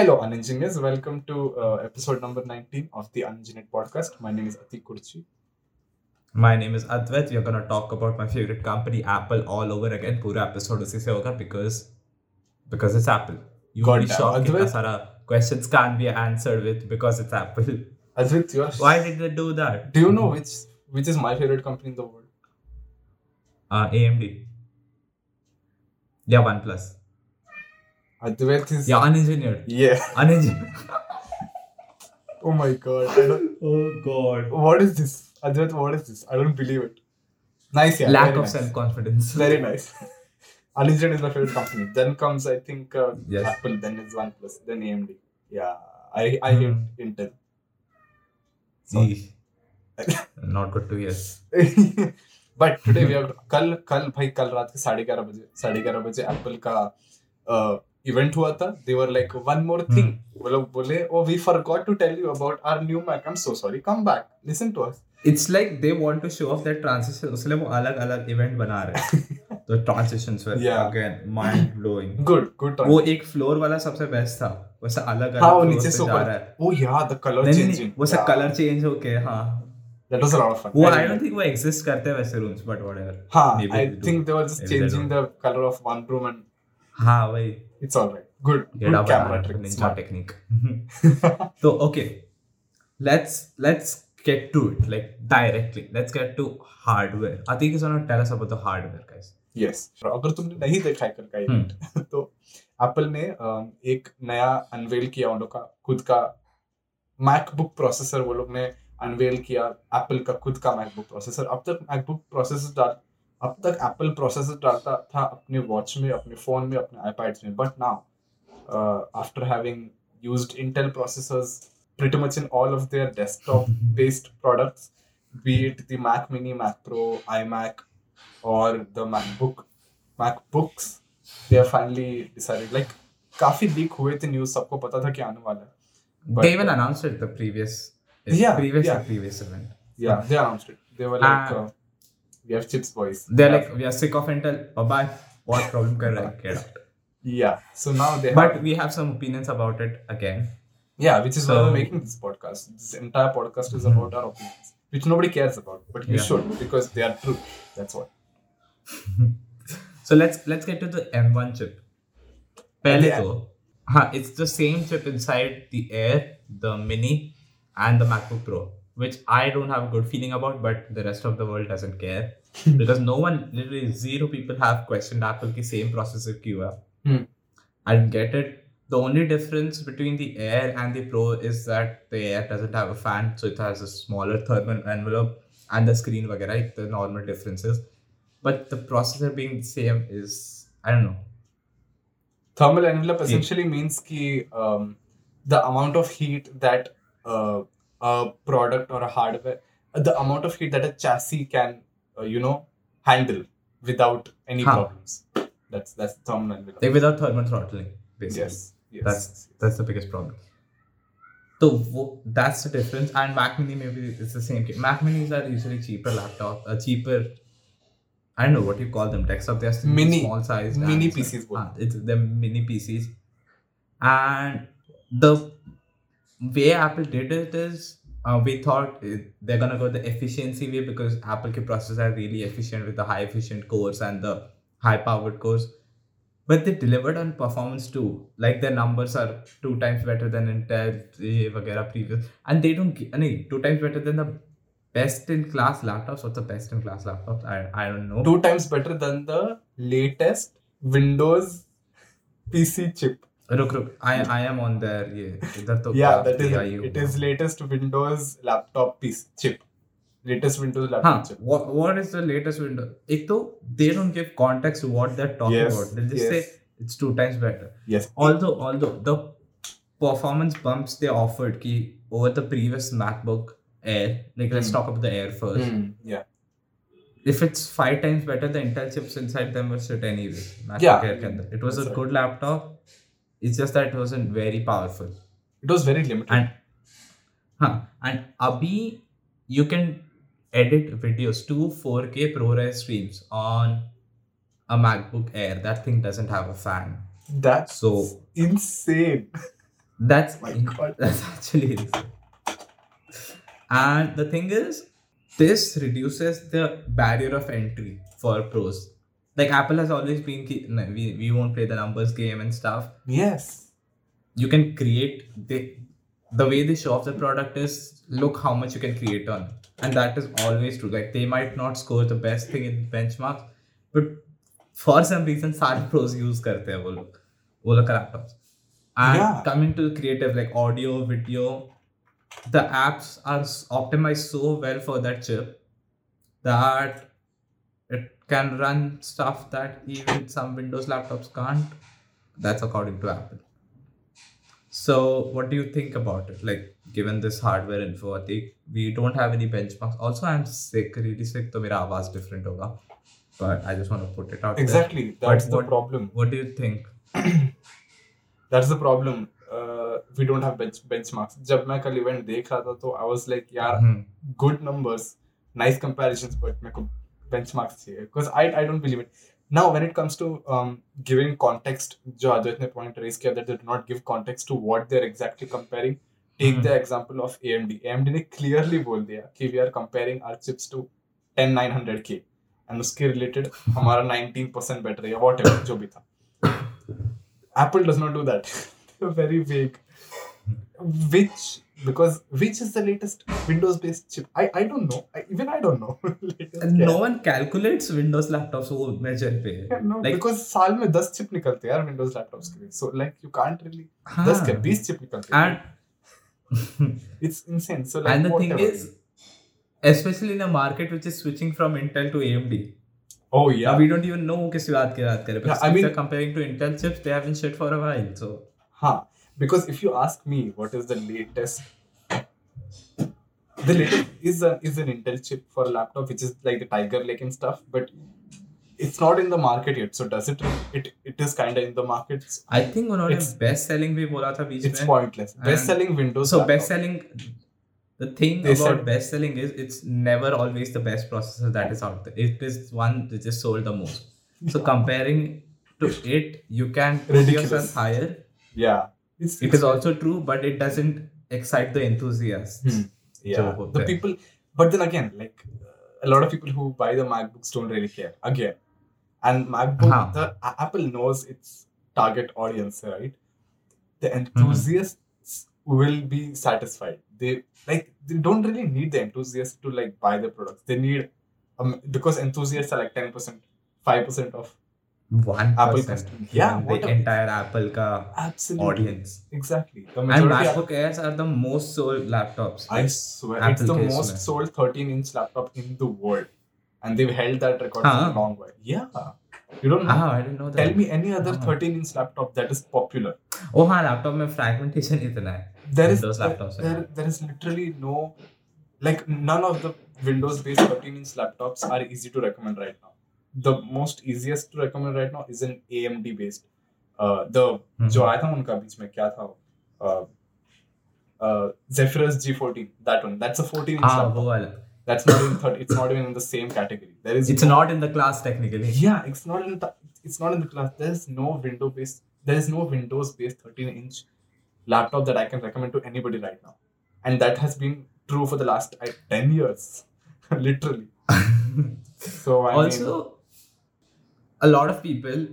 Hello, unengineers. Welcome to uh, episode number 19 of the Unengineered podcast. My name is Atik Kurchi. My name is Advait. We're going to talk about my favorite company, Apple, all over again. Pura episode usi se hoga because, because it's Apple. You God, be shocked Advait. Questions can't be answered with because it's Apple. Advait, you're... Why did they do that? Do you know which which is my favorite company in the world? Uh, AMD. Yeah, OnePlus. Advait is. Yeah, unengineered. Yeah. Unengineered. Oh my god. I don't, oh God. what is this? Advait, what is this? I don't believe it. Nice, yeah. Lack of nice. self-confidence. Very nice. Unengineered is my favorite company. Then comes, I think, uh, Yes. Apple. Then is OnePlus. Then AMD. Yeah. I, I hate Hmm. Intel. Sorry. Not good to hear. But today we have कल कल भाई कल रात के साढ़े ग्यारह बजे साढ़े ग्यारह बजे एप्पल का इवेंट हुआ था they were like one more thing वो लोग बोले ओ we forgot to tell you about our new Mac I am so sorry come back listen to us it's like they want to show off that transition इसलिए वो अलग-अलग event बना रहे हैं। तो transitions were again mind blowing good good वो एक floor वाला सबसे बेस्ट था। वैसे अलग अलग हाँ वो नीचे से ऊपर। रहा ओ या द कलर चेंजिंग वो सब कलर चेंज हो के हाँ। That was a lot of fun वो आई डोंट थिंक वो एग्जिस्ट करते वैसे रूम्स बट व्हाटएवर हाँ I think they were just changing the colour of one room and हाँ भाई it's alright good get good camera trick ninja technique तो okay let's let's get to it like directly. Let's get to hardware. I think is to tell us about the hardware guys. Yes अगर तुमने नहीं देखा है कल का event तो Apple ने एक नया अनवेल किया उन लोग का खुद का मैकबुक प्रोसेसर वो लोग ने अनवेल किया एप्पल का खुद का मैकबुक प्रोसेसर अब तक मैकबुक प्रोसेसर अब तक एप्पल प्रोसेसर डालता था अपने वॉच में अपने फ़ोन में अपने आईपैड्स में but now after having used Intel processors pretty much in all of their desktop based products be it the Mac mini Mac Pro I Mac और the MacBook MacBooks they are finally decided like काफ़ी leak हुए थे news सबको पता था कि आने वाला है। But, they even uh, announced it the previous yeah, previous yeah. previous event. Yeah they announced it. They were uh, like uh, we have chips boys they're like we are sick of intel bye bye what problem kar raha hai get out yeah so now they but have we have some opinions about it again yeah which is why So- we're making this podcast this entire podcast is about our opinions which nobody cares about but you Yeah. should because they are true that's what so let's let's get to the M1 chip. पहले Yeah. तो हाँ it's the same chip inside the Air, the Mini, and the MacBook Pro, which I don't have a good feeling about, but the rest of the world doesn't care because no one, literally zero people have questioned Apple की same processor क्यों है. Hmm. I don't get it. The only difference between the Air and the Pro is that the Air doesn't have a fan, so it has a smaller thermal envelope and the screen वगैरह the normal differences. But the processor being the same is I don't know. thermal envelope essentially means ki um, the amount of heat that uh, a product or a hardware, the amount of heat that a chassis can, uh, you know, handle without any huh. problems. That's that's the term. Like without thermal throttling, basically. Yes, yes. That's that's the biggest problem. So that's the difference. And Mac Mini maybe it's the same. Case. Mac Minis are usually cheaper laptop, a uh, cheaper. I don't know what you call them. Desktop. They're mini, small size. Mini PCs. Ah, it's the mini PCs, and the way Apple did it is uh, we thought they're gonna go the efficiency way because Apple processors are really efficient with the high efficient cores and the high powered cores. But they delivered on performance too. Like their numbers are two times better than Intel, vagera previous, and they don't. get any two times better than the best in class laptops. What's the best in class laptops? I I don't know. Two times better than the latest Windows PC chip. रुक रुक I I am on there ये इधर तो या that is it is latest Windows laptop PC chip latest Windows laptop chip what is the latest window एक तो they don't give context what they talk about they just say it's two times better. Yes. Although although the performance bumps they offered ki over the previous MacBook Air, like mm. let's talk about the Air first. Mm. Yeah. If it's five times better, the Intel chips inside them will sit anyway. MacBook yeah. Air can. It was That's a right. good laptop. It's just that it wasn't very powerful. it was very limited and huh, and abhi you can edit videos to 4k ProRes streams on a MacBook Air. That thing doesn't have a fan. That's So insane. That's My God. that's actually insane. And the thing is, this reduces the barrier of entry for pros Like Apple has always been, ki- no, we, we won't play the numbers game and stuff. Yes. You can create the the way they show off the product is look how much you can create on, it. and that is always true. Like they might not score the best thing in benchmarks, but for some reason सारे pros use करते हैं वो लोग वो लोग का laptops. And Yeah. coming to creative like audio, video, the apps are s- optimized so well for that chip that it can run stuff that even some Windows laptops can't. That's according to Apple. So, what do you think about it? Like, given this hardware info, I think we don't have any benchmarks. Also, I'm sick, really sick, so my voice different hoga. But I just want to put it out there. Exactly. That's the what- problem. What do you think? That's the problem. Uh, we don't have bench benchmarks. जब मैं कल event देख रहा था तो I was like यार Hmm. good numbers, nice comparisons, but मेरे को benchmarks चाहिए because I I don't believe it. Now when it comes to um, giving context, जो आदित्य ने point raise किया that they do not give context to what they're exactly comparing. Take Hmm. the example of AMD. AMD ने clearly बोल दिया कि we are comparing our chips to 10900K and उसके related हमारा 19% better है या whatever जो भी था. Apple does not do that. They're very vague. Which because which is the latest Windows based chip? I I don't know. I, even I don't know. No है? one calculates Windows laptops वो measure पे. Yeah, no, like- because साल में 10 chip निकलते हैं यार Windows के लिए. So like you can't really हाँ. 10 क्या 20 चिप निकलते हैं. And It's insane. So like and the thing is, especially in a market which is switching from Intel to AMD. oh Now yeah. we don't even know किस बात की बात करें. Because I if mean- comparing to Intel chips, they haven't shit for a while. So Huh. Because if you ask me what is the latest the latest is a, is an Intel chip for a laptop which is like the Tiger Lake and stuff, but it's not in the market yet. So does it it it is kinda in the market. It's, I think उन्होंने It's- best selling भी बोला था बीच it's में. pointless. Best selling Windows. So laptop. best selling. The thing They about said- best selling is it's never always the best processor that is out there. It is one which is sold the most. So comparing to it, you can put Ridiculous. yourself higher. Yeah. it's, it is also true, but it doesn't excite the enthusiasts. Hmm. Yeah, the people. But then again, like uh, a lot of people who buy the MacBooks don't really care. Again, and MacBook, uh-huh. the Apple knows its target audience, right? The hmm. enthusiasts mm-hmm. will be satisfied. They like they don't really need the enthusiasts to like buy the products. They need um, because enthusiasts are like ten percent, five percent of One Apple percent. customer. Yeah, the what a- entire Apple ka absolutely audience. Exactly. The And majority are- MacBook Airs are the most sold laptops. I swear, Apple it's the case most में. sold 13 inch laptop in the world. And they've held that record for Huh. a long while. Yeah. You don't know. Ah, I didn't know that. Tell me any other Ah. 13 inch laptop that is popular. Oh हाँ laptop में fragmentation इतना है. There is Windows there, laptops, there, there is literally no like none of the Windows based 13 inch laptops are easy to recommend right now. The most easiest to recommend right now is an AMD based. Uh, the Mhm. जो आया था उनका बीच में क्या था uh, uh, Zephyrus G14 that one that's a 14 inch हाँ laptop. वो वाला. That's not in third. It's not even in the same category. There is It's no, not in the class technically. Yeah, it's not in the. It's not in the class. There is no window based. There is no Windows based 13 inch laptop that I can recommend to anybody right now, and that has been true for the last uh, 10 years, literally. So I also, mean, a lot of people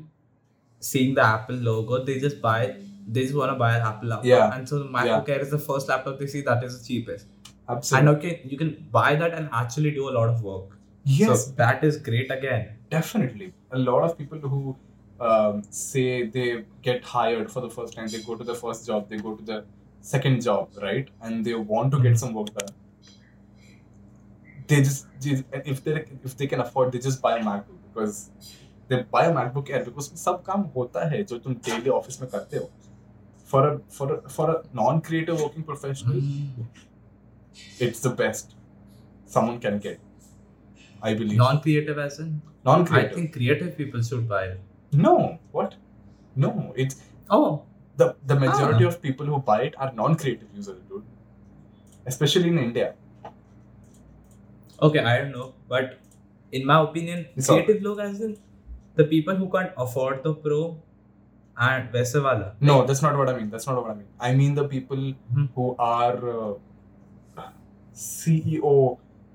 seeing the Apple logo, they just buy. They just want to buy an Apple laptop. Yeah. And so the MacBook Air is the first laptop they see that is the cheapest. Absolutely. And okay, you can buy that and actually do a lot of work. yes, So that is great again. definitely. A lot of people who um, say they get hired for the first time, they go to the first job, they go to the second job, right? And they want to get some work done. They just, if they if they can afford, they just buy a MacBook because they buy a MacBook Air because सब काम होता है जो तुम daily office में करते हो. For a for a for a non-creative working professional, it's the best someone can get. I believe. Non-creative as in? I Non-creative. think creative people should buy it. No, what? No, it's Oh, the the majority Ah. of people who buy it are non-creative users, dude. Especially in India. okay, I don't know. But in my opinion, It's creative लोग as in the people who can't afford the Pro and वैसे वाला No, that's not what I mean. That's not what I mean. I mean the people Hmm. who are uh, CEO.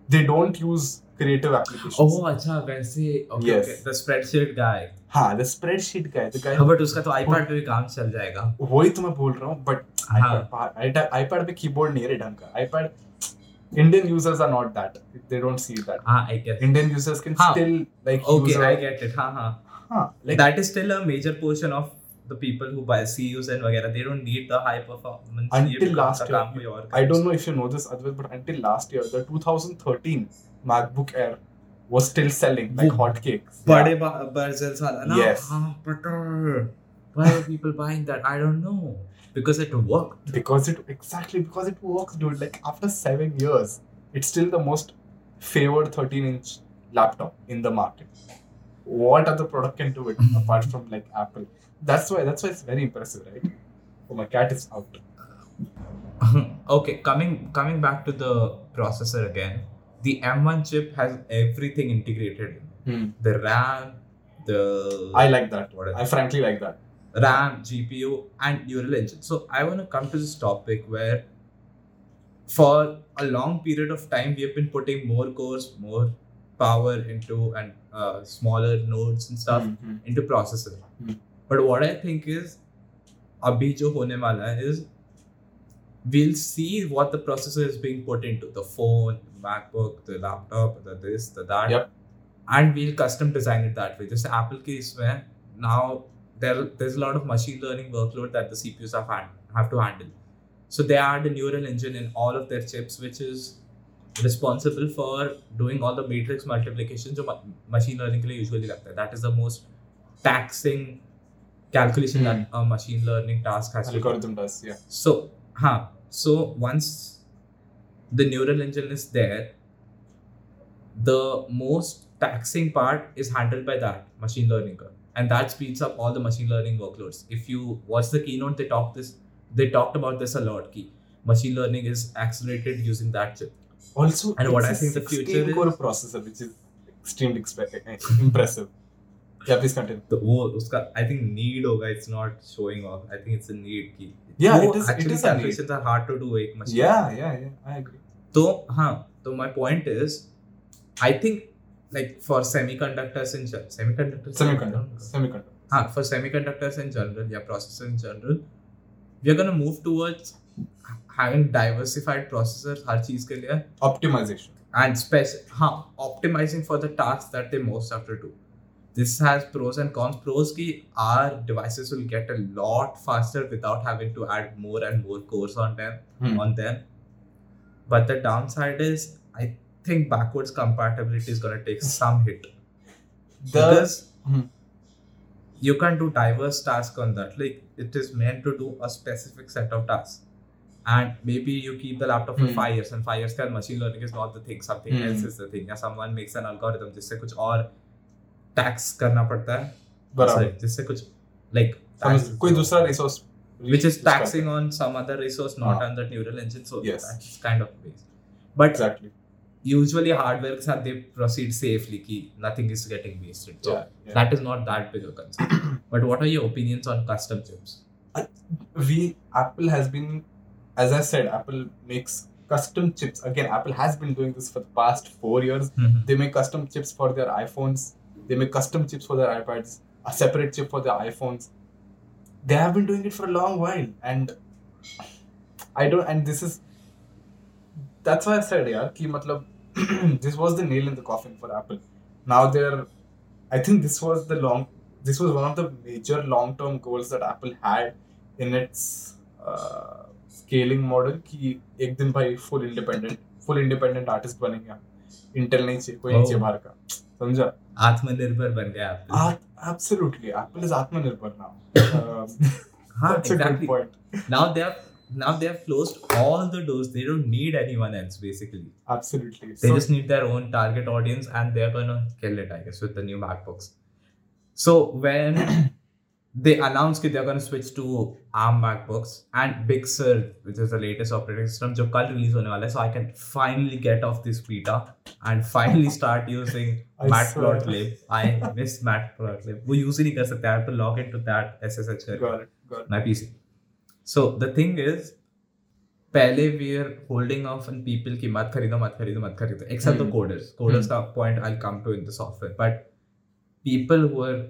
They don't use creative applications. oh अच्छा वैसे okay, Yes. okay. the spreadsheet guy हाँ, the spreadsheet guy, the guy. हाँ but उसका तो iPad पे भी काम चल जाएगा वही तो मैं बोल रहा हूँ बट हाँ। iPad पे कीबोर्ड नहीं है ढंग का iPad Indian users are not that they don't see that हाँ I guess Indian users can हाँ. still like okay use a- I get it हाँ हाँ हाँ, like that is still a major portion of the people who buy CUs and वगैरह they don't need the high performance Until ये because last उनका year, काम कोई और I don't know if you know this Advait, but until last year the 2013 MacBook Air was still selling like वो hotcakes बड़े बर्जल्स वाला ना Yes. हाँ but why are people buying that I don't know because it worked. Because it exactly because it works dude. Like after seven years it's still the most favored 13 inch laptop in the market. What other product can do it apart from like apple? That's why that's why it's very impressive right? Oh my cat is out. Okay coming coming back to the processor again. The M1 chip has everything integrated in hmm. the RAM the i like that. What is- i frankly like that RAM, GPU, and neural engine. So I want to come to this topic where, for a long period of time, we have been putting more cores, more power into and uh, smaller nodes and stuff Mhm. into processor. Hmm. But what I think is, abhi jo hone wala is, we'll see what the processor is being put into the phone, MacBook, the laptop, the this, the that, Yep. and we'll custom design it that way. Just Apple case where now there there's a lot of machine learning workload that the CPUs have hand, have to handle. So they add a neural engine in all of their chips, which is responsible for doing all the matrix multiplication जो ma- machine learning के लिए usually लगता है. That is the most taxing calculation Hmm. that a machine learning task has to do. algorithm does yeah So, huh. So once the neural engine is there, the most taxing part is handled by that machine learning, ka. and that speeds up all the machine learning workloads. If you watch the keynote they talked this they talked about this a lot key machine learning is accelerated using that chip. Also and what i think the future core is, processor which is extremely exp- eh, impressive. Yeah please continue. The wo uska i think need hoga it's not showing off. I think it's a need key yeah wo, it is actually it is calculations are hard to do ek machine yeah yeah yeah i agree. So huh so my point is i think like for semiconductors in general semiconductors semiconductor semiconductor हाँ for semiconductors in general या processors in general we are gonna move towards having diversified processors हर चीज के लिए optimization and spec हाँ optimizing for the tasks that they most have to do this has pros and cons pros ki our devices will get a lot faster without having to add more and more cores on them Hmm. on them. But the downside is, I think backwards compatibility is going to take some hit. the because Hmm. you can do diverse tasks on that. Like it is meant to do a specific set of tasks. And maybe you keep the laptop for Hmm. five years, and five years ka machine learning is not the thing. Something Hmm. else is the thing. या someone makes an algorithm जिससे कुछ और tax करना पड़ता है. बराबर Sorry, जिससे कुछ like समझ tax- कोई दूसरा resource which is taxing on some other resource, not Ah. on the neural engine. So Yes. that's kind of waste. But exactly usually hardware works are they proceed safely ki nothing is getting wasted. So yeah, yeah. that is not that big a concern. But what are your opinions on custom chips? Uh, we apple has been as i said apple makes custom chips. Again apple has been doing this for the past 4 years. Mm-hmm. they make custom chips for their iphones. They make custom chips for their ipads a separate chip for their iphones. They have been doing it for a long while. And i don't and this is that's why i said yeah ki matlab this was the nail in the coffin for apple now they're i think this was the long this was one of the major long term goals that apple had in its uh, scaling model कि एक दिन भाई full independent full independent artist बनेंगे हम Intel नहीं चाहिए कोई नहीं चाहिए Oh. बाहर का समझा आत्मनिर्भर बन गया Apple. absolutely apple is आत्मनिर्भर now um, हाँ, that's a good exactly. point Now they have now they have closed all the doors. They don't need anyone else basically. absolutely They so, just need their own target audience and they're gonna kill it, I guess, with the new MacBooks. So when they announced that they're going to switch to ARM MacBooks and Big Sur, which is the latest operating system, जो कल release होने वाला है, so I can finally get off this beta and finally start using I Matplotlib. I miss Matplotlib. वो use ही नहीं कर सकते. I have to log into that SSH करके. Got it. Got it. my PC. So the thing is पहले we are holding off इन people की मत खरीदो मत खरीदो मत खरीदो। एक्सेप्ट द कोडर्स कोडर्स का point I come to in the software but people who are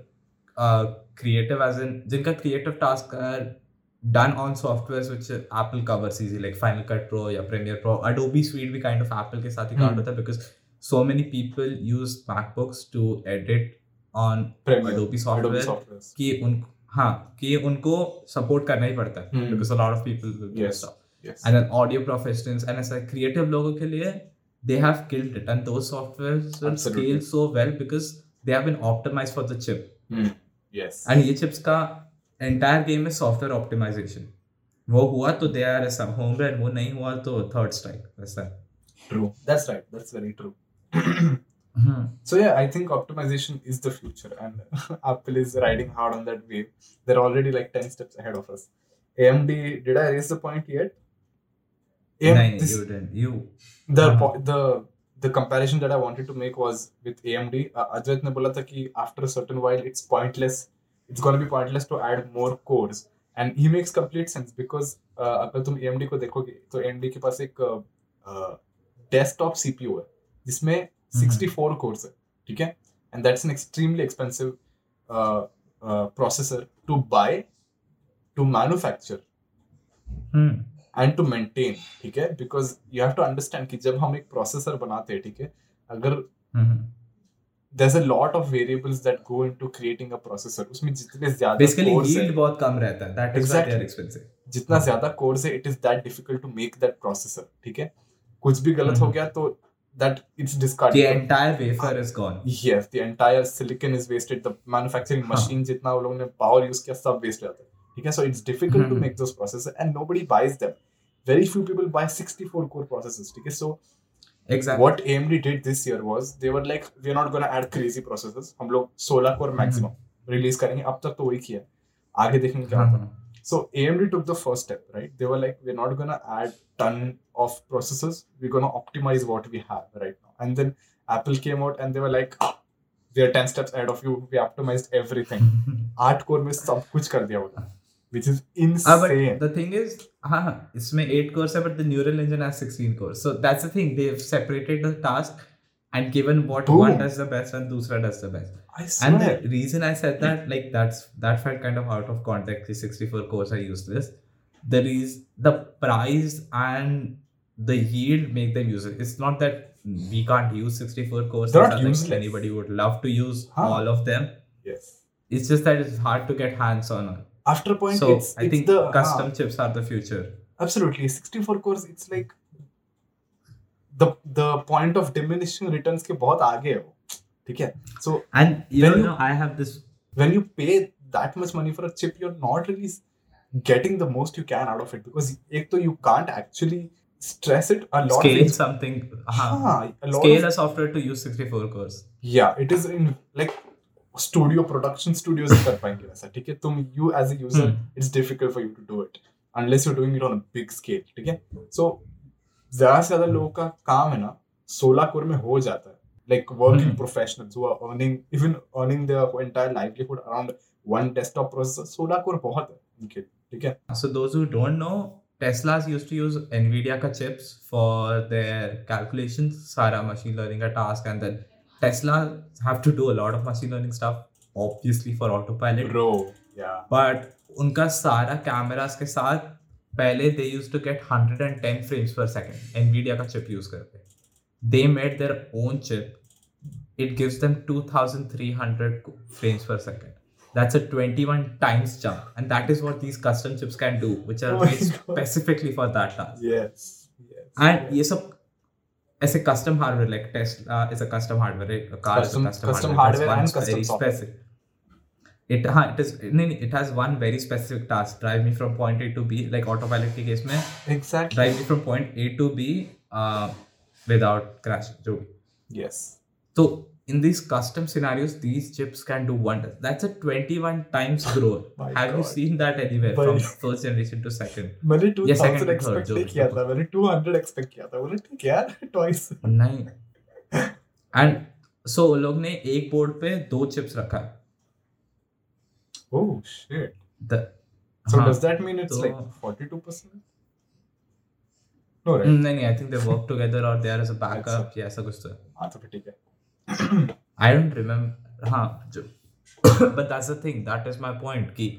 creative as in जिनका creative task done on software which Apple covers easy like Final Cut Pro या Premiere Pro Adobe suite भी kind of Apple के साथ ही count होता है because so many people use MacBooks to edit on Adobe software की उन हाँ कि उनको सपोर्ट करना ही पड़ता है. Because a lot of people Yes. Yes. And then audio professionals and ऐसा क्रिएटिव लोगों के लिए they have killed it and those Absolutely. Scale so well because they have been optimized for the chip. Yes. And ये chips का entire game है software optimisation वो हुआ तो they are some home brand वो नहीं हुआ तो थर्ड स्ट्राइक वैसा है True. That's right. That's very true. Hmm So yeah, I think optimization is the future, and Apple is riding hard on that wave. They're already like ten steps ahead of us. AMD, did I raise the point yet? AM नहीं this- you didn't you the हाँ. po- the the comparison that I wanted to make was with AMD. Uh, Ajit ने बोला था कि after a certain while it's pointless. It's going to be pointless to add more cores, and he makes complete sense because uh, अगर तुम AMD को देखोगे तो AMD के पास एक डेस्कटॉप CPU है जिसमें 64 cores है ठीक है? Extremely expensive uh, uh, processor to buy to manufacture hmm and to maintain ठीक है? Because you have to understand कि जब हम एक प्रोसेसर बनाते हैं ठीक है? अगर हम्म there's a lot of variables that go into creating a processor उसमें जितने ज़्यादा यील्ड है बहुत कम रहता है that is why they Exactly. Expensive जितना ज़्यादा कोर्स है it is that difficult to make that processor ठीक है? कुछ भी गलत हो हम्म। गया तो that it's The discarded entire wafer is gone. yes the entire silicon is wasted the manufacturing हाँ. machine जितना वो लोगों ने पावर यूज किया सब वेस्ट जाता है ठीक है so it's difficult to hmm. make those processors and nobody buys them very few people buy 64 core processors ठीक है so Exactly. what AMD did this year was they were like we're not gonna add crazy processors हम लोग 16 core maximum release करेंगे अब तक तो वही किया आगे देखेंगे क्या होता है हाँ, so AMD took the first step right they were like we're not gonna add ton of processors we're gonna optimize what we have right now and then Apple came out and they were like we are 10 steps ahead of you we optimized everything आठ core में सब कुछ कर दिया वो which is Ah, but insane the thing is, हाँ हाँ, इसमें eight cores है, but the neural engine has sixteen cores. So that's the thing. They've separated the task and given what Boom. one does the best and दूसरा does the best. I And swear the reason I said that, like that's that felt kind of out of context. The 64 cores are useless. The reason the price and the yield make them useless. It's not that we can't use 64 cores. They're It's not like useless. Anybody would love to use Huh. all of them. yes It's just that it's hard to get hands on. after a point So it's, I it's think the custom हाँ. chips are the future. absolutely 64 cores it's like the the point of diminishing returns के बहुत आगे है वो ठीक है? So and when you I have this when you pay that much money for a chip you are not really getting the most you can out of it because एक तो you can't actually stress it a lot scale something हाँ। Scale a software to use 64 cores या it is in like studio production studio कर पाएँगे वैसा ठीक है? तुम you as a user it's difficult for you to do it unless you doing it on a big scale ठीक है? सो ज़्यादा से ज़्यादा लोगों का काम है ना सोलह कोर में हो जाता है like working mm-hmm. professionals who are earning even earning their entire livelihood around one desktop processor 16 core बहुत है उनके ठीक है So those who don't know, Tesla's used to use Nvidia ka chips for their calculations, सारा machine learning का task, and then Tesla have to do a lot of machine learning stuff, obviously for autopilot. bro yeah But उनका सारा cameras के साथ पहले they used to get 110 frames per second Nvidia का chip use करके they made their own chip it gives them 2300 frames per second that's a 21 times jump and that is what these custom chips can do which are Oh my made God. specifically for that task yes yes and ये सब ऐसे custom hardware like Tesla is a custom hardware right? a car Custom- is a custom, custom hardware, hardware That's and one custom very software. specific it हाँ it is नहीं नहीं it has one very specific task drive me from point A to B like autopilot के case में exactly drive me from point A to B uh, without crash जो भी yes तो in these custom scenarios, these chips can do wonders. That's a 21 times growth. My Have you God. seen that anywhere But- from first generation to second? मैंने Yeah, second 2000 to expect third, नहीं जो- किया था मैंने 200 expect किया था बोले ठीक है यार ट्वाइस नहीं एंड सो लोग ने एक बोर्ड पे दो चिप्स रखा है ओह शिट द सो हाँ, डज दैट मीन इट्स तो- लाइक 42% नो राइट नहीं नहीं आई थिंक दे वर्क टुगेदर और देयर इज अ बैकअप या ऐसा कुछ तो हां तो फिर ठीक है आई डोंट रिमेम्बर हाँ जो but that's the thing that is my point कि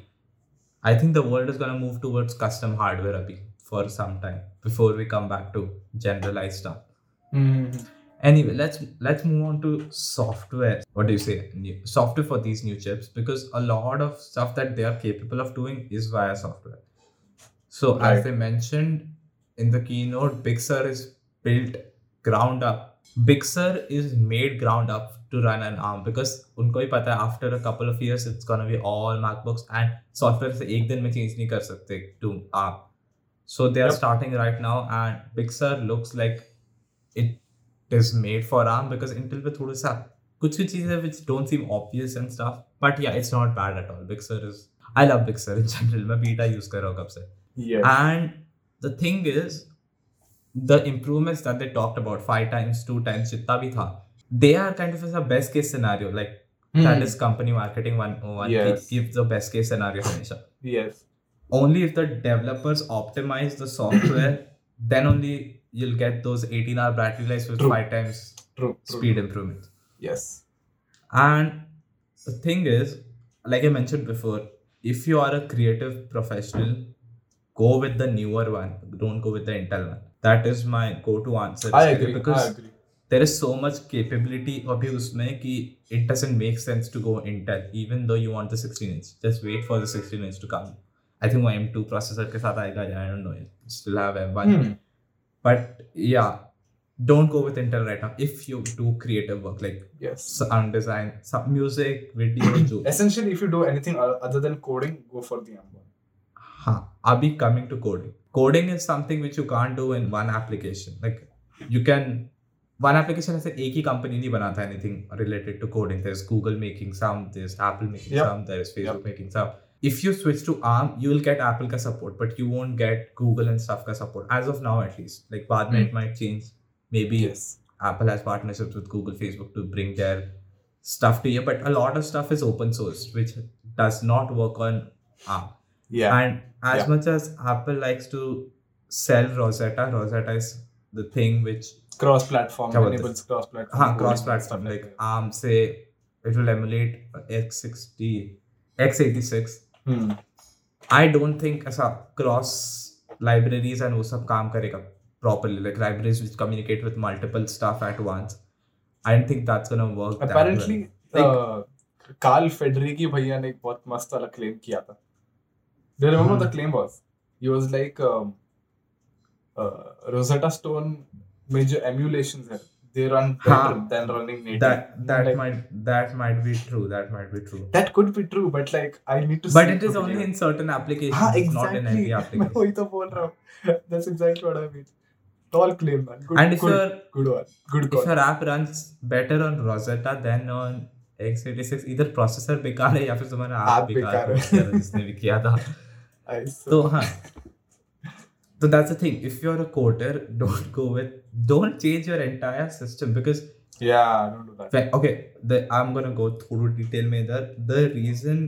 I think the world is gonna move towards custom hardware अभी for some time before we come back to generalise stuff hmm anyway let's let's move on to software what do you say new, software for these new chips because a lot of stuff that they are capable of doing is via software so Right. as they mentioned in the keynote big sur is built ground up big sur is made ground up to run an arm because उनको ही पता है after a couple of years it's gonna be all macbooks and software से एक दिन में change नहीं कर सकते to arm so they are Yep. starting right now and big sur looks like it is made for ARM because Intel पे थोड़ा सा कुछ कुछ चीज़ें which don't seem obvious and stuff but yeah it's not bad at all Big Sur is I love Big Sur in general मैं beta use कर रहा हूँ कब से yes and the thing is the improvements that they talked about five times two times chitta bhi tha, they are kind of as a best case scenario like mm. that hmm. is company marketing 101 yes. give the best case scenario yes only if the developers optimize the software then only you'll get those 18 hour battery life with true. five times true, true. speed improvement yes and the thing is like i mentioned before if you are a creative professional go with the newer one don't go with the intel one that is my go-to answer I agree because I agree there is so much capability अभी उसमें कि it doesn't make sense to go Intel even though you want the 16 inch just wait for the 16 inch to come I think वो M2 processor के साथ आएगा I don't know still have M1 Hmm. but yeah don't go with Intel right now if you do creative work like yes sound design some music video जो essentially if you do anything o- other than coding go for the M1 हाँ अभी coming to coding coding is something which you can't do in one application like you can one application ऐसे एक ही company नहीं बनाता anything related to coding there is Google making some there is Apple making some there is Facebook making some if you switch to ARM you will get Apple का support but you won't get Google and stuff का support as of now at least like बाद में it might change maybe Apple has partnership with Google Facebook to bring their stuff to you but a lot of stuff is open source which does not work on ARM yeah And as Yeah. much as Apple likes to sell Rosetta, Rosetta is the thing which cross platform क्या बोलते हैं? enables cross platform हाँ cross platform like ARM say it will emulate x60, x86. hmm. I don't think ऐसा cross libraries and वो सब काम करेगा properly like libraries which communicate with multiple stuff at once. I don't think that's gonna work. that apparently well. uh, Karl Federighi भैया ने एक बहुत मस्त वाला क्लेम किया था do you remember mm-hmm. the claim was? He was like, um, uh, Rosetta Stone major emulations have they run better huh. than running native. That that like, might that might be true. That might be true. That could be true, but like I need to. But it is only in certain applications, ah, exactly. not in every application. That's exactly what I mean. Tall claim, man. Good, and if good, your good one, good. If your app runs better on Rosetta than on x86, either processor बेकार है या फिर तुम्हारा app बेकार है। है जिसने भी किया था तो हाँ so that's the thing if you're a coder don't go with don't change your entire system because yeah don't do that When- okay the, i'm gonna go through detail में इधर the reason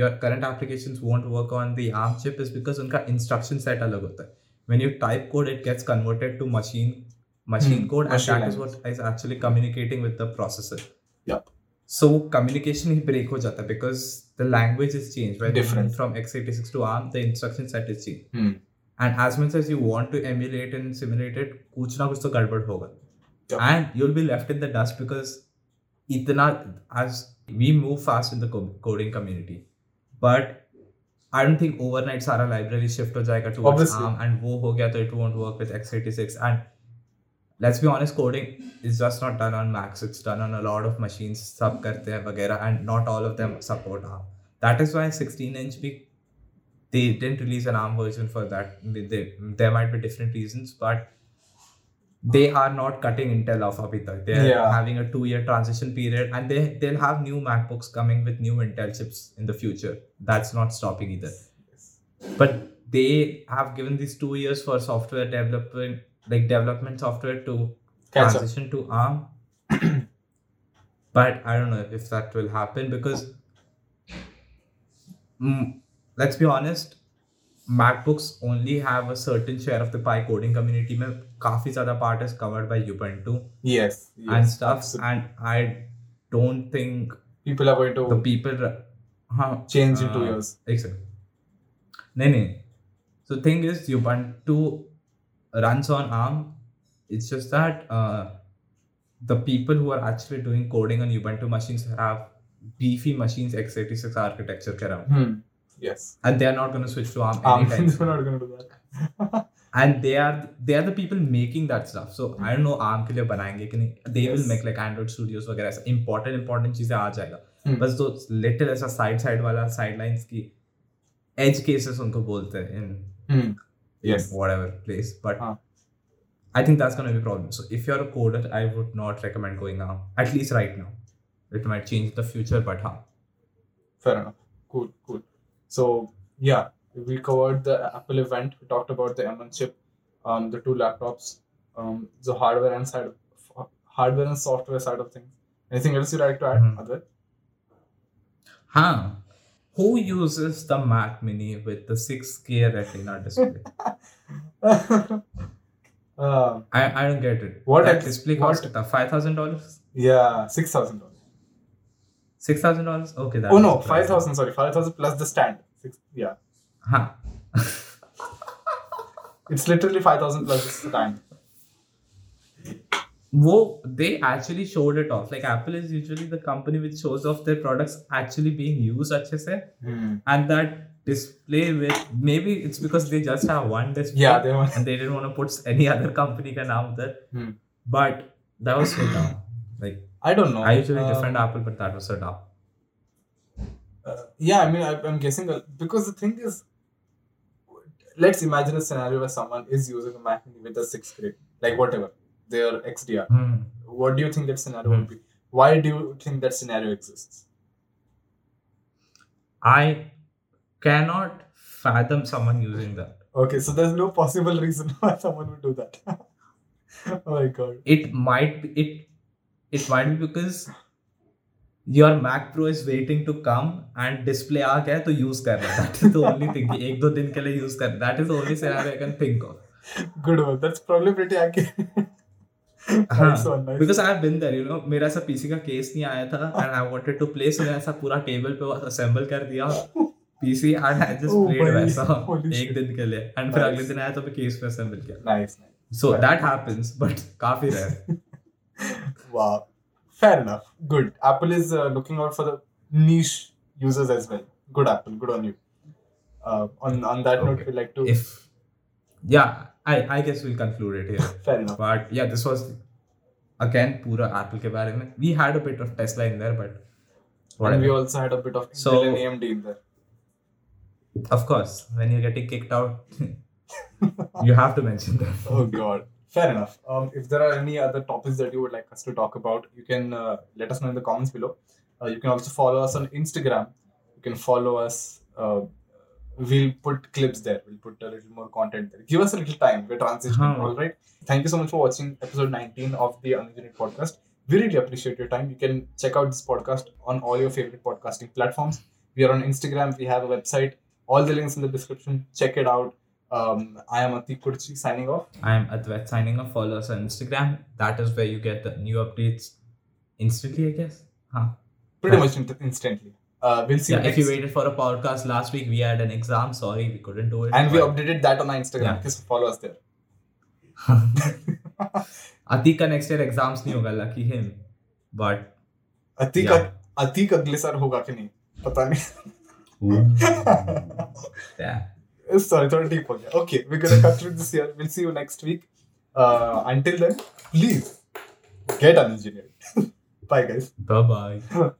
your current applications won't work on the arm chip is because उनका instruction set अलग होता है when you type code it gets converted to machine machine Hmm, code machine and that is language. what is actually communicating with the processor Yup. So communication he break हो जाता है because the language is change different from X eighty six to ARM the instruction set is change and as much as you want to emulate and simulated कुछ ना कुछ तो गड़बड़ होगा। And you will be left in the dust because इतना as we move fast in the coding community but I don't think overnight सारा library shift हो जाएगा टू वो हो गया तो it won't work with X eighty let's be honest coding is just not done on macs. It's done on a lot of machines sub karte vagera and not all of them support arm that is why 16 inch big they didn't release an arm version for that. They, there might be different reasons but they are not cutting intel off abhi they're yeah. having a two year transition period and they they'll have new macbooks coming with new intel chips in the future. That's not stopping either. But they have given these two years for software development like development software to Catch up. transition to ARM. but I don't know if that will happen because, mm, let's be honest, MacBooks only have a certain share of the pie coding community. में काफी ज़्यादा part is covered by Ubuntu Yes. yes and stuff, absolutely. and I don't think People are going to the people. हाँ, change in two uh, years. Exactly. नहीं नहीं. So thing is, Ubuntu runs on ARM. It's just that uh, the people who are actually doing coding on Ubuntu machines have beefy machines x86 architecture around, Hmm. Yes. and they are not going to switch to ARM Um, anytime. they're not going to do that. and they are they are the people making that stuff. So hmm. I don't know ARM के लिए बनाएँगे कि नहीं. They will make like Android studios वगैरह ऐसा important important चीज़ें आ जाएगा. Hmm. बस तो लिटिल ऐसा साइड साइड वाला साइडलाइंस की एज केसेस उनको बोलते हैं Hmm. Yes. whatever place but हाँ. I think that's going to be a problem. So if you're a coder, I would not recommend going now. At least right now. It might change in the future, but huh. Fair enough. Cool, cool. So yeah, we covered the Apple event. We talked about the M1 chip, um, the two laptops, um, the hardware and side, of, hardware and software side of things. Anything else you'd like to add, Mhm. Advait? Huh. Who uses the Mac Mini with the 6K Retina display? um, I, I don't get it. What that ex- display cost five thousand dollars? yeah, six thousand dollars. Six thousand dollars? Okay, that Oh no, five Sorry, five thousand plus the stand. Six, yeah, Huh. it's literally five thousand plus the stand Whoa, they actually showed it off. Like Apple is usually the company which shows off their products actually being used अच्छे से Hmm. and that display with maybe it's because they just have one display Yeah, they were. and they didn't want to put any other company ka naam there Hmm. but that was so dumb like I don't know. I usually Um, defend Apple but that was so dumb Uh, yeah, I mean, I, I'm guessing uh, because the thing is, let's imagine a scenario where someone is using a Mac Mini with a sixth grade, like whatever, their XDR. Hmm. What do you think that scenario would be? Why do you think that scenario exists? I cannot fathom someone using that Okay, so there's no possible reason why someone would do that. oh my god. it might be it it might be because your Mac Pro is waiting to come and display आ गया है तो use कर रहा है that is the only thing कि एक दो दिन के लिए use कर that is the only scenario I can think of Good one. That's probably pretty accurate. because I have been there you know मेरा ऐसा पीसी का केस नहीं आया था and I wanted to play so ऐसा पूरा table पे assemble कर दिया। PC and I just played वैसा एक दिन के लिए। एंड फिर अगले दिन आया तो मैं केस पे असेंबल किया। Nice so that happens but काफ़ी rare wow fair enough. Good Apple is looking out for the niche users as well good Apple good on you on on that note we like to we like I I guess we'll conclude it here Fair enough. But yeah, this was again पूरा Apple के बारे में. We had a bit of Tesla in there, but And we whatever. also had a bit of So- Intel and AMD in there. Of course, when you're getting kicked out, you have to mention that. Oh God. Fair enough. Um, if there are any other topics that you would like us to talk about, you can uh, let us know in the comments below. Uh, you can also follow us on Instagram. You can follow us. Uh, we'll put clips there. We'll put a little more content there. Give us a little time. We're transitioning. Huh. All right. Thank you so much for watching episode 19 of the Unengineered podcast. We really appreciate your time. You can check out this podcast on all your favorite podcasting platforms. We are on Instagram. We have a website. All the links in the description. Check it out. Um, I am Atik Kurchi signing off. I am Advait signing off. Follow us on Instagram. That is where you get the new updates instantly, I guess. Huh. pretty Right. much instantly. Uh, we'll see Yeah, you if you next. waited for a podcast last week, we had an exam. Sorry, we couldn't do it. and we but- updated that on our Instagram. Yeah. Please follow us there. Atik का next year exams नहीं होगा, lucky him. But Atiq Yeah. Atiq अगले साल होगा कि नहीं पता नहीं yeah. sorry थोड़ा deep हो गया okay we're gonna conclude this here we'll see you next week uh, until then please get unengineered bye guys Bye bye.